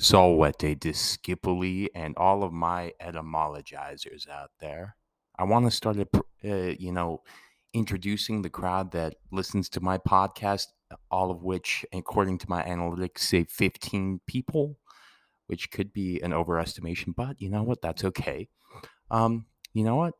Salvete Discipuli and all of my etymologizers out there. I want to start, uh, you know, introducing the crowd that listens to my podcast, all of which, according to my analytics, say 15 people, which could be an overestimation, but you know what? That's okay. Um, you know what?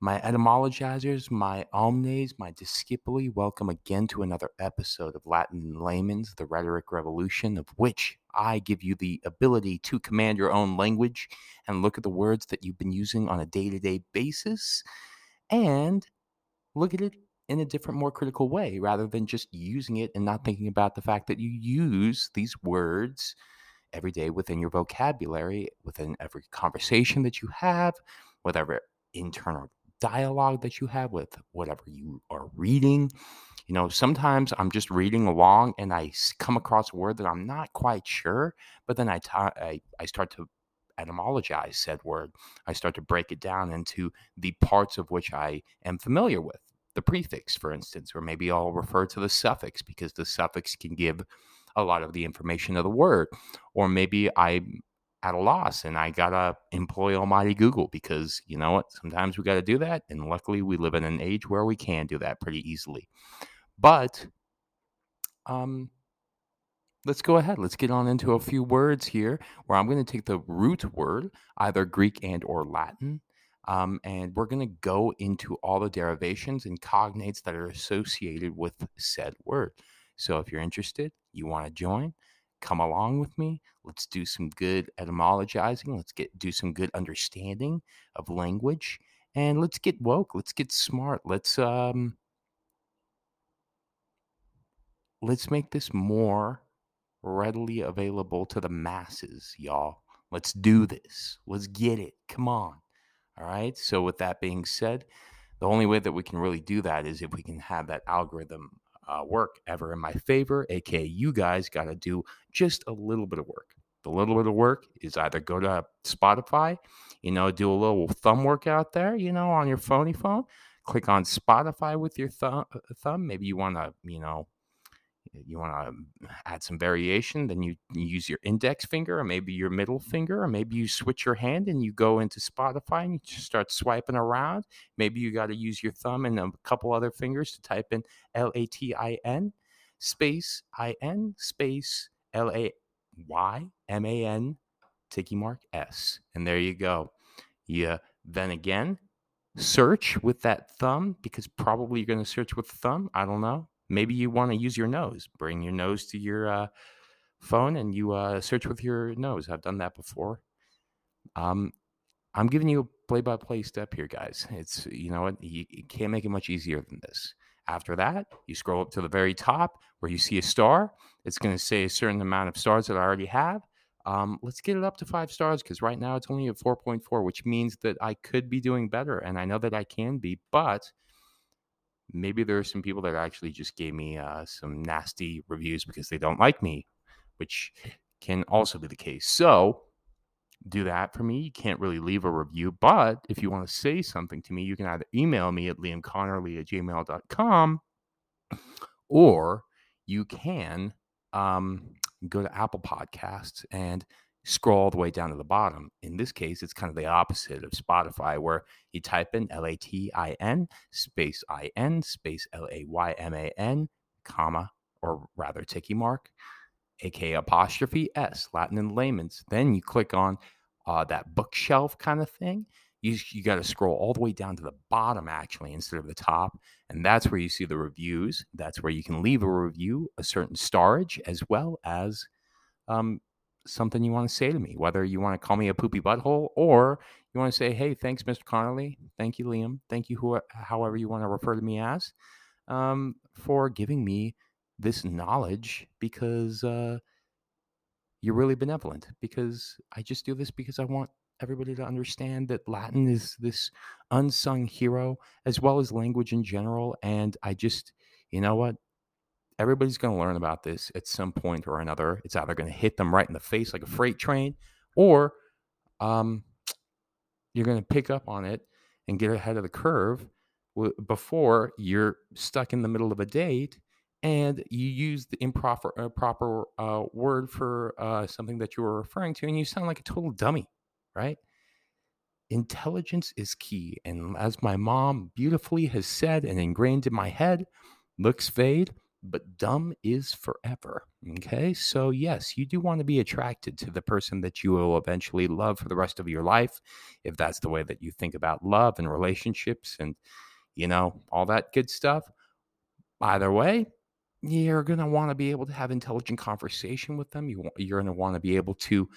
My etymologizers, my omnes, my discipuli, welcome again to another episode of Latin Layman's, the Rhetoric Revolution, of which I give you the ability to command your own language and look at the words that you've been using on a day to day basis and look at it in a different, more critical way rather than just using it and not thinking about the fact that you use these words every day within your vocabulary, within every conversation that you have, whatever internal dialogue that you have with whatever you are reading. You know, sometimes I'm just reading along and I come across a word that I'm not quite sure, but then I, I, I start to etymologize said word. I start to break it down into the parts of which I am familiar with. The prefix, for instance, or maybe I'll refer to the suffix because the suffix can give a lot of the information of the word. Or maybe I'm at a loss and I gotta employ Almighty Google because you know what? Sometimes we gotta do that. And luckily, we live in an age where we can do that pretty easily. But um, let's go ahead. Let's get on into a few words here where I'm going to take the root word, either Greek and or Latin, um, and we're going to go into all the derivations and cognates that are associated with said word. So if you're interested, you want to join, come along with me. Let's do some good etymologizing. Let's get do some good understanding of language, and let's get woke. Let's get smart. Let's um, let's make this more readily available to the masses, y'all. Let's do this. Let's get it. Come on. All right. So, with that being said, the only way that we can really do that is if we can have that algorithm uh, work ever in my favor, aka you guys got to do just a little bit of work. The little bit of work is either go to Spotify, you know, do a little thumb work out there, you know, on your phony phone. Click on Spotify with your thumb. Uh, thumb. Maybe you want to, you know, you want to um, add some variation, then you, use your index finger or maybe your middle finger, or maybe you switch your hand and you go into Spotify and you just start swiping around. Maybe you got to use your thumb and a couple other fingers to type in L A T I N space I N space L A Y M A N tiki mark S. And there you go. Yeah. Then again, search with that thumb because probably you're going to search with thumb. I don't know maybe you want to use your nose. Bring your nose to your uh, phone and you uh, search with your nose. I've done that before. Um, I'm giving you a play-by-play step here, guys. It's you know what you, you can't make it much easier than this. After that, you scroll up to the very top where you see a star. It's going to say a certain amount of stars that I already have. Um, let's get it up to five stars because right now it's only at 4.4, which means that I could be doing better. And I know that I can be, but maybe there are some people that actually just gave me uh, some nasty reviews because they don't like me, which can also be the case. So do that for me. You can't really leave a review, but if you want to say something to me, you can either email me at liamconnerly at gmail.com or you can um, go to Apple Podcasts and scroll all the way down to the bottom. In this case, it's kind of the opposite of Spotify, where you type in L A T I N space I N space L A Y M A N, comma, or rather tiki mark, aka apostrophe S, Latin and layman's. Then you click on uh, that bookshelf kind of thing. You, you got to scroll all the way down to the bottom, actually, instead of the top. And that's where you see the reviews. That's where you can leave a review, a certain storage, as well as um, something you want to say to me, whether you want to call me a poopy butthole or you want to say, hey, thanks, Mr. Connolly. Thank you, Liam. Thank you, who, however you want to refer to me as, um, for giving me this knowledge because uh, you're really benevolent. Because I just do this because I want everybody to understand that Latin is this unsung hero as well as language in general. And I just, you know what? Everybody's going to learn about this at some point or another. It's either going to hit them right in the face like a freight train, or um, you're going to pick up on it and get ahead of the curve before you're stuck in the middle of a date and you use the improper uh, proper uh, word for uh, something that you were referring to, and you sound like a total dummy, right? Intelligence is key, and as my mom beautifully has said and ingrained in my head, looks fade, but dumb is forever. Okay, so yes, you do want to be attracted to the person that you will eventually love for the rest of your life, if that's the way that you think about love and relationships and you know all that good stuff. Either way, you're going to want to be able to have intelligent conversation with them. You, you're going to want to be able to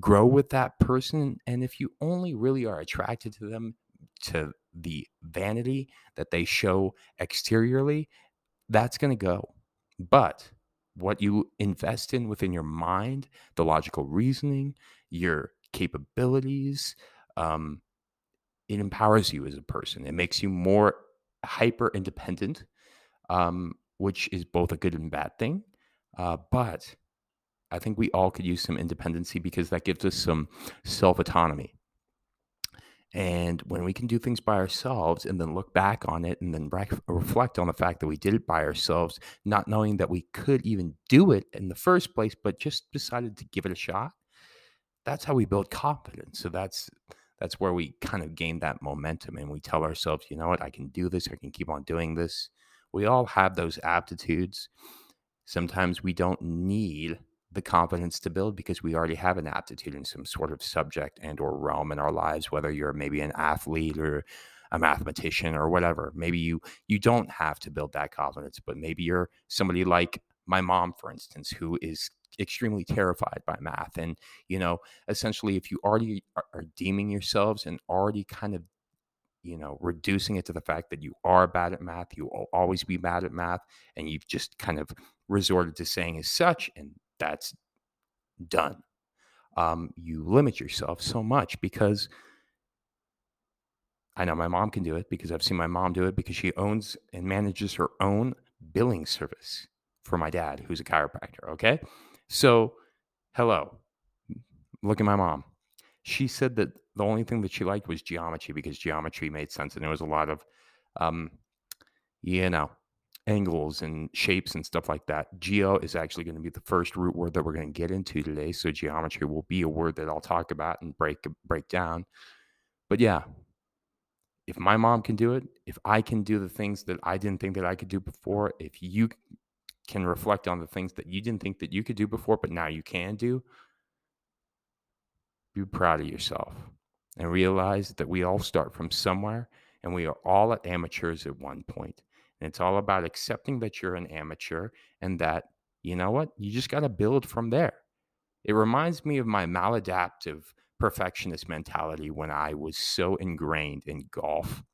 grow with that person. And if you only really are attracted to them to the vanity that they show exteriorly, that's going to go. But what you invest in within your mind, the logical reasoning, your capabilities, um, it empowers you as a person. It makes you more hyper independent. Um, which is both a good and bad thing. Uh, but I think we all could use some independency because that gives us some self autonomy. And when we can do things by ourselves and then look back on it and then reflect on the fact that we did it by ourselves, not knowing that we could even do it in the first place, but just decided to give it a shot, that's how we build confidence. So that's that's where we kind of gain that momentum and we tell ourselves, you know what, I can do this, I can keep on doing this we all have those aptitudes. Sometimes we don't need the confidence to build because we already have an aptitude in some sort of subject and or realm in our lives whether you're maybe an athlete or a mathematician or whatever. Maybe you you don't have to build that confidence but maybe you're somebody like my mom for instance who is extremely terrified by math. And you know essentially if you already are deeming yourselves and already kind of you know, reducing it to the fact that you are bad at math, you will always be bad at math, and you've just kind of resorted to saying as such, and that's done. Um, you limit yourself so much because I know my mom can do it because I've seen my mom do it because she owns and manages her own billing service for my dad, who's a chiropractor. Okay. So, hello, look at my mom. She said that the only thing that she liked was geometry because geometry made sense and there was a lot of um you know angles and shapes and stuff like that geo is actually going to be the first root word that we're going to get into today so geometry will be a word that i'll talk about and break break down but yeah if my mom can do it if i can do the things that i didn't think that i could do before if you can reflect on the things that you didn't think that you could do before but now you can do be proud of yourself and realize that we all start from somewhere and we are all at amateurs at one point. And it's all about accepting that you're an amateur and that, you know what, you just got to build from there. It reminds me of my maladaptive perfectionist mentality when I was so ingrained in golf.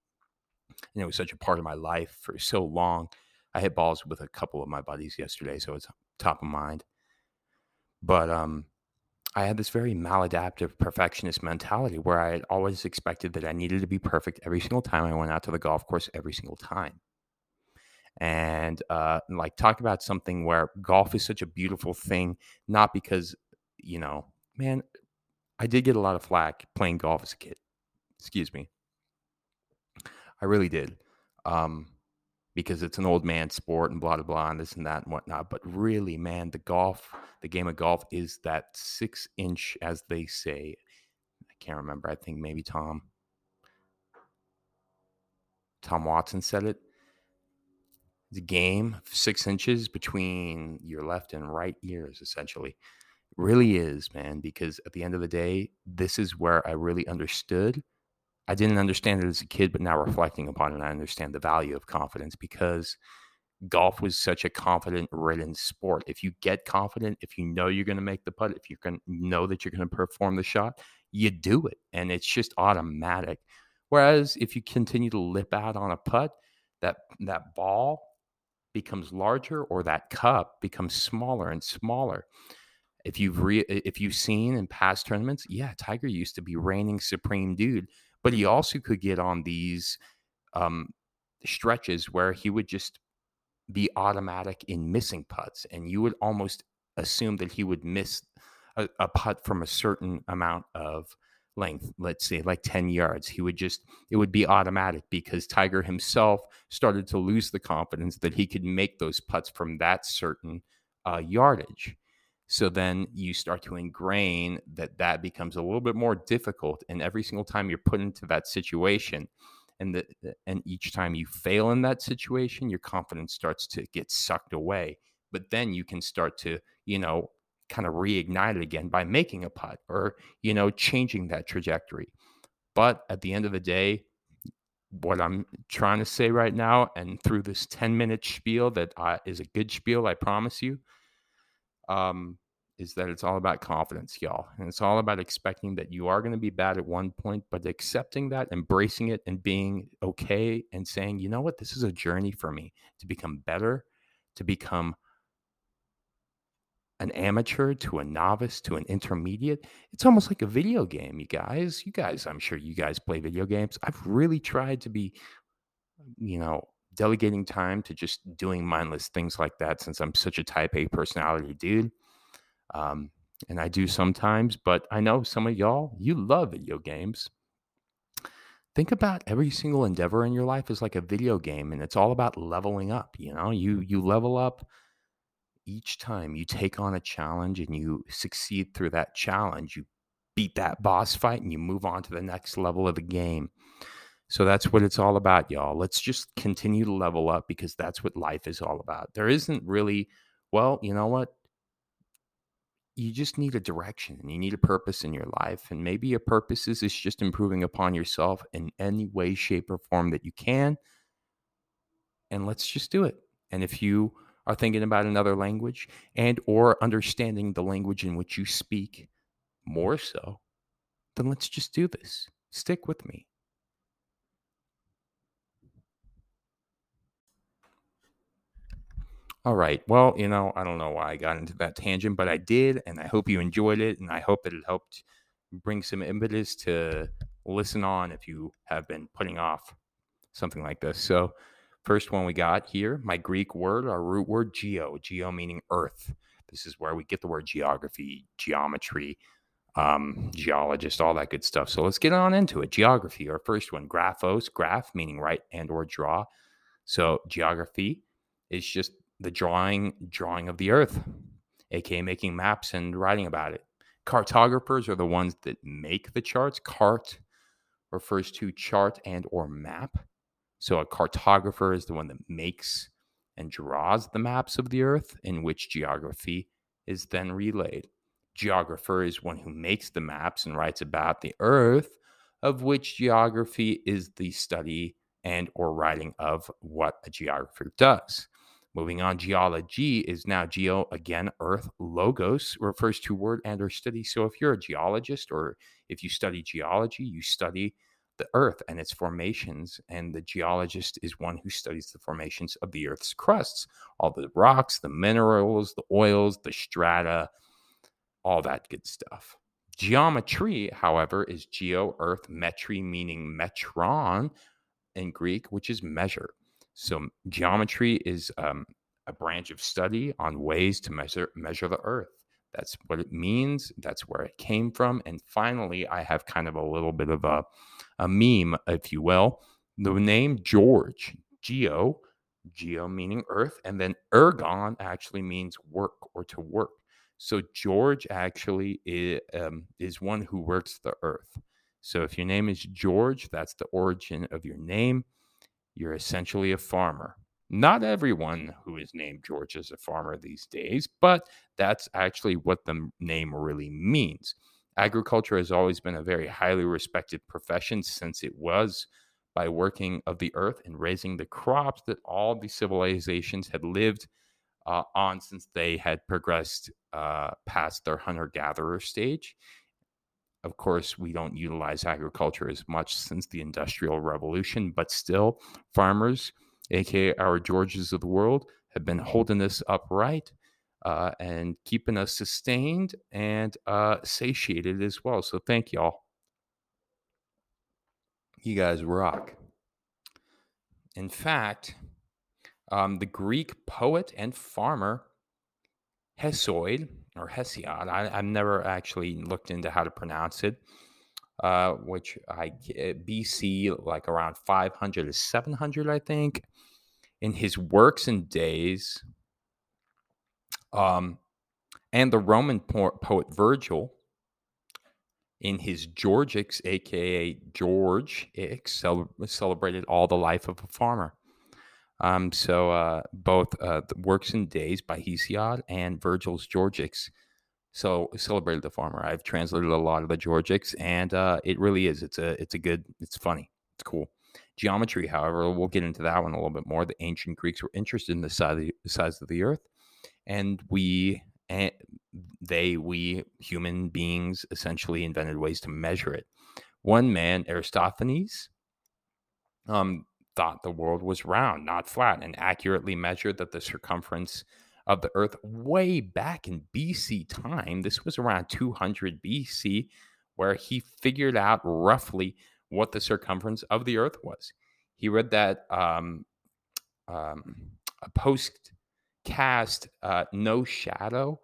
And it was such a part of my life for so long. I hit balls with a couple of my buddies yesterday, so it's top of mind. But um, I had this very maladaptive perfectionist mentality where I had always expected that I needed to be perfect every single time I went out to the golf course every single time. And uh, like talk about something where golf is such a beautiful thing, not because, you know, man, I did get a lot of flack playing golf as a kid. Excuse me. I really did. Um, because it's an old man sport and blah blah blah and this and that and whatnot. But really, man, the golf, the game of golf is that six inch, as they say. I can't remember. I think maybe Tom Tom Watson said it. The game six inches between your left and right ears, essentially. really is, man, because at the end of the day, this is where I really understood I didn't understand it as a kid, but now reflecting upon it, I understand the value of confidence because golf was such a confident ridden sport. If you get confident, if you know you're going to make the putt, if you can know that you're going to perform the shot, you do it and it's just automatic. Whereas if you continue to lip out on a putt, that that ball becomes larger or that cup becomes smaller and smaller. If you've re- if you've seen in past tournaments, yeah, Tiger used to be reigning supreme dude but he also could get on these um, stretches where he would just be automatic in missing putts, and you would almost assume that he would miss a, a putt from a certain amount of length, let's say like 10 yards. He would just, it would be automatic because Tiger himself started to lose the confidence that he could make those putts from that certain uh, yardage. So then you start to ingrain that that becomes a little bit more difficult. And every single time you're put into that situation, and the, and each time you fail in that situation, your confidence starts to get sucked away. But then you can start to, you know, kind of reignite it again by making a putt or, you know, changing that trajectory. But at the end of the day, what I'm trying to say right now, and through this 10 minute spiel that uh, is a good spiel, I promise you, um, is that it's all about confidence, y'all. And it's all about expecting that you are going to be bad at one point, but accepting that, embracing it, and being okay and saying, you know what, this is a journey for me to become better, to become an amateur to a novice to an intermediate. It's almost like a video game, you guys. You guys, I'm sure you guys play video games. I've really tried to be, you know, delegating time to just doing mindless things like that since I'm such a type A personality dude. Um, and I do sometimes, but I know some of y'all, you love video games. Think about every single endeavor in your life is like a video game and it's all about leveling up, you know? You you level up each time you take on a challenge and you succeed through that challenge, you beat that boss fight and you move on to the next level of the game. So that's what it's all about, y'all. Let's just continue to level up because that's what life is all about. There isn't really, well, you know what? You just need a direction and you need a purpose in your life. And maybe your purpose is, is just improving upon yourself in any way, shape, or form that you can. And let's just do it. And if you are thinking about another language and or understanding the language in which you speak more so, then let's just do this. Stick with me. All right. Well, you know, I don't know why I got into that tangent, but I did, and I hope you enjoyed it, and I hope that it helped bring some impetus to listen on if you have been putting off something like this. So, First one we got here, my Greek word, our root word, geo, geo meaning earth. This is where we get the word geography, geometry, um, geologist, all that good stuff. So let's get on into it. Geography, our first one, graphos, graph meaning write and or draw. So geography is just the drawing drawing of the earth, aka making maps and writing about it. Cartographers are the ones that make the charts. Cart refers to chart and or map. So a cartographer is the one that makes and draws the maps of the earth in which geography is then relayed. Geographer is one who makes the maps and writes about the earth of which geography is the study and or writing of what a geographer does. Moving on, geology is now geo again, earth. Logos refers to word and or study. So if you're a geologist or if you study geology, you study the earth and its formations. And the geologist is one who studies the formations of the earth's crusts, all the rocks, the minerals, the oils, the strata, all that good stuff. Geometry, however, is geo earth metry, meaning metron in Greek, which is measure. So geometry is um, a branch of study on ways to measure measure the earth. That's what it means. That's where it came from. And finally, I have kind of a little bit of a, a meme, if you will. The name George, Geo, Geo meaning earth, and then ergon actually means work or to work. So George actually is, um, is one who works the earth. So if your name is George, that's the origin of your name. You're essentially a farmer. Not everyone who is named George is a farmer these days, but that's actually what the name really means. Agriculture has always been a very highly respected profession since it was by working of the earth and raising the crops that all the civilizations had lived uh, on since they had progressed uh, past their hunter gatherer stage. Of course, we don't utilize agriculture as much since the Industrial Revolution, but still, farmers aka our Georges of the world, have been holding us upright uh, and keeping us sustained and uh, satiated as well. So thank y'all. You guys rock. In fact, um, the Greek poet and farmer Hesiod or Hesiod, I, have never actually looked into how to pronounce it. Uh, which I BC like around 500 to 700, I think. In his works and days, um, and the Roman po- poet Virgil, in his Georgics, aka George cel- celebrated all the life of a farmer. Um, so uh, both uh, the Works and Days by Hesiod and Virgil's Georgics so celebrated the farmer. I've translated a lot of the Georgics, and uh, it really is. It's a it's a good. It's funny. It's cool. Geometry, however, we'll get into that one a little bit more. The ancient Greeks were interested in the size of the, size of the Earth, and we and they we human beings essentially invented ways to measure it. One man, Aristophanes, um, thought the world was round, not flat, and accurately measured that the circumference of the earth way back in BC time. This was around 200 BC, where he figured out roughly what the circumference of the earth was. He read that um, um, a post cast uh, No Shadow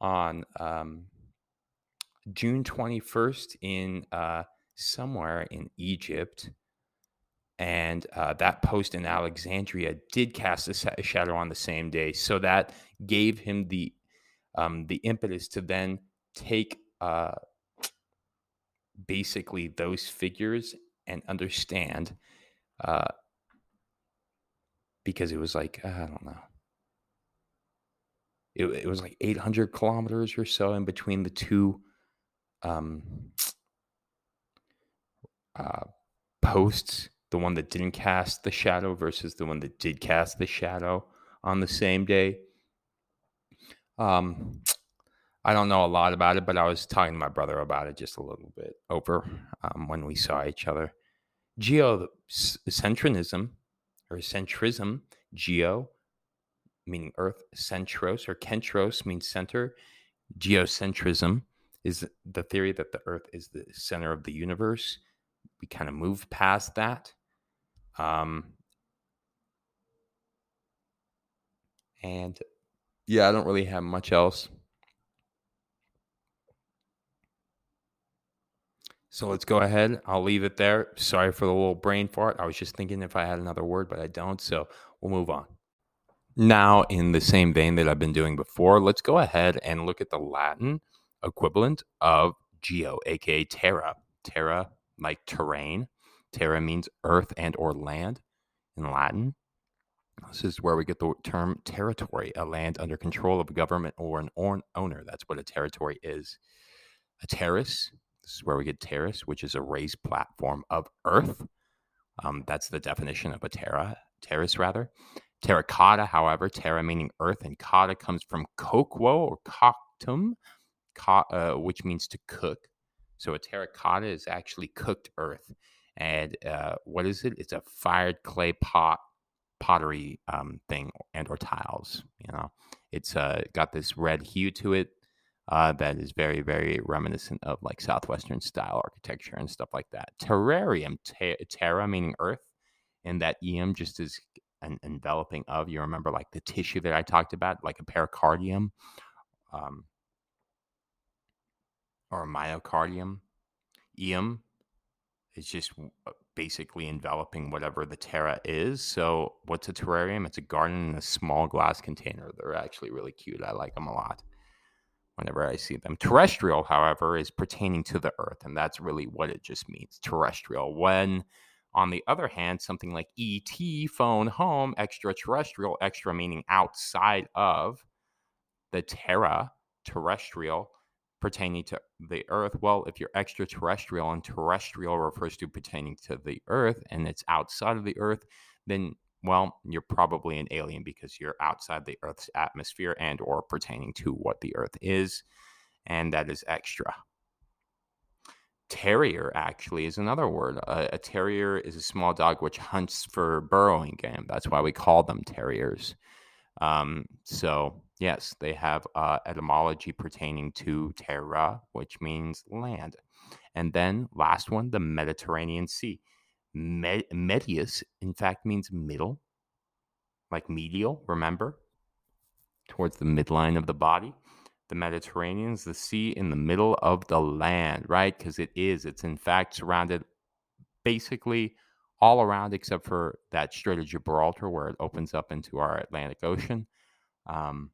on um, June 21st in uh, somewhere in Egypt and uh, that post in Alexandria did cast a shadow on the same day. So that gave him the um, the impetus to then take uh, basically those figures and understand uh, because it was like I don't know. It, it was like 800 kilometers or so in between the two um, uh, posts the one that didn't cast the shadow versus the one that did cast the shadow on the same day. Um, I don't know a lot about it, but I was talking to my brother about it just a little bit over um, when we saw each other. Geocentrism or centrism, geo meaning earth, centros or kentros means center. Geocentrism is the theory that the earth is the center of the universe. We kind of moved past that. Um, and yeah, I don't really have much else. So let's go ahead. I'll leave it there. Sorry for the little brain fart. I was just thinking if I had another word, but I don't. So we'll move on. Now, in the same vein that I've been doing before, let's go ahead and look at the Latin equivalent of geo, aka terra. Terra, like terrain. Terra means earth and or land in Latin. This is where we get the term territory, a land under control of a government or an owner. That's what a territory is. A terrace, this is where we get terrace, which is a raised platform of earth. Um, that's the definition of a terra, terrace rather. Terracotta, however, terra meaning earth, and cotta comes from coquo or coctum, co- uh, which means to cook. So a terracotta is actually cooked earth and uh, what is it? It's a fired clay pot pottery um, thing and or tiles. You know, it's uh, got this red hue to it uh, that is very very reminiscent of like southwestern style architecture and stuff like that. Terrarium, ter- terra meaning earth, and that em just is an enveloping of. You remember like the tissue that I talked about, like a pericardium. Um, or a myocardium. Eum it's just uh, basically enveloping whatever the terra is. So, what's a terrarium? It's a garden in a small glass container. They're actually really cute. I like them a lot whenever I see them. Terrestrial, however, is pertaining to the earth, and that's really what it just means terrestrial. When, on the other hand, something like ET, phone, home, extraterrestrial, extra meaning outside of the terra, terrestrial, pertaining to the earth. Well if you're extraterrestrial and terrestrial refers to pertaining to the earth and it's outside of the earth then well you're probably an alien because you're outside the earth's atmosphere and or pertaining to what the earth is and that is extra. Terrier actually is another word. A, a terrier is a small dog which hunts for burrowing game. That's why we call them terriers. Um, so Yes, they have uh, etymology pertaining to terra, which means land. And then last one, the Mediterranean Sea. Med- medius, in fact, means middle, like medial, remember? Towards the midline of the body. the Mediterranean is the sea in the middle of the land, right? Because it is. It's in fact surrounded basically all around except for that Strait of Gibraltar where it opens up into our Atlantic Ocean. Um,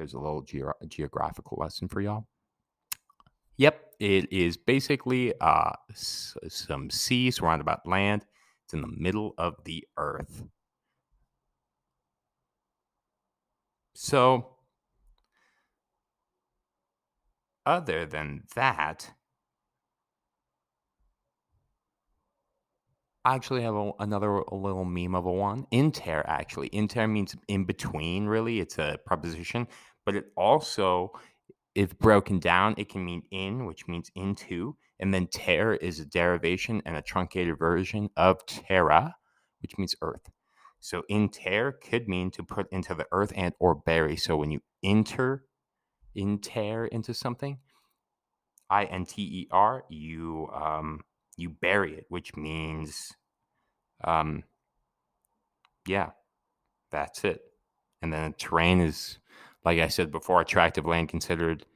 there's a little ge- geographical lesson for y'all. Yep, it is basically uh, s- some sea surrounded by land. It's in the middle of the earth. So, other than that, I actually have a, another a little meme of a one. Inter, actually. Inter means in between, really. It's a preposition, but it also, if broken down, it can mean in, which means into. And then ter is a derivation and a truncated version of terra, which means earth. So inter could mean to put into the earth and or bury. So when you enter, inter into something, I N T E R, you um, you bury it, which means, um, yeah, that's it. And then the terrain is, like I said before, attractive land considered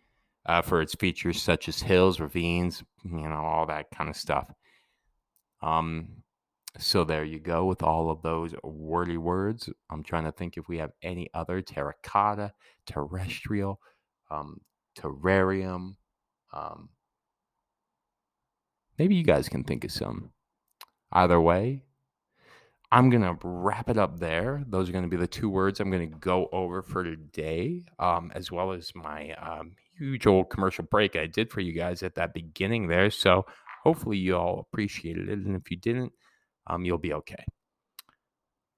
uh, for its features such as hills, ravines, you know, all that kind of stuff. Um, so there you go with all of those wordy words. I'm trying to think if we have any other terracotta, terrestrial, um, terrarium. Um, maybe you guys can think of some. Either way, I'm going to wrap it up there. Those are going to be the two words I'm going to go over for today, um, as well as my um, huge old commercial break I did for you guys at that beginning there. So hopefully you all appreciated it. And if you didn't, um, you'll be okay.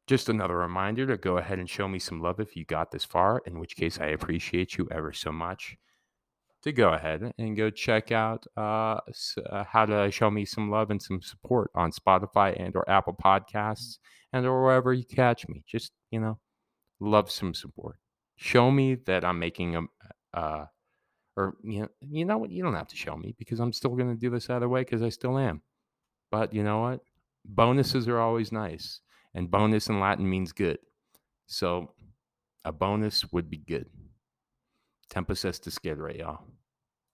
Just another reminder to go ahead and show me some love if you got this far, in which case I appreciate you ever so much. To go ahead and go check out uh, uh, how to show me some love and some support on Spotify and or Apple Podcasts and or wherever you catch me. Just you know, love some support. Show me that I'm making a, uh, or you know, you know what? You don't have to show me because I'm still going to do this either way because I still am. But you know what? bonuses are always nice, and bonus in Latin means good. So a bonus would be good. Tempus est discedere, y'all.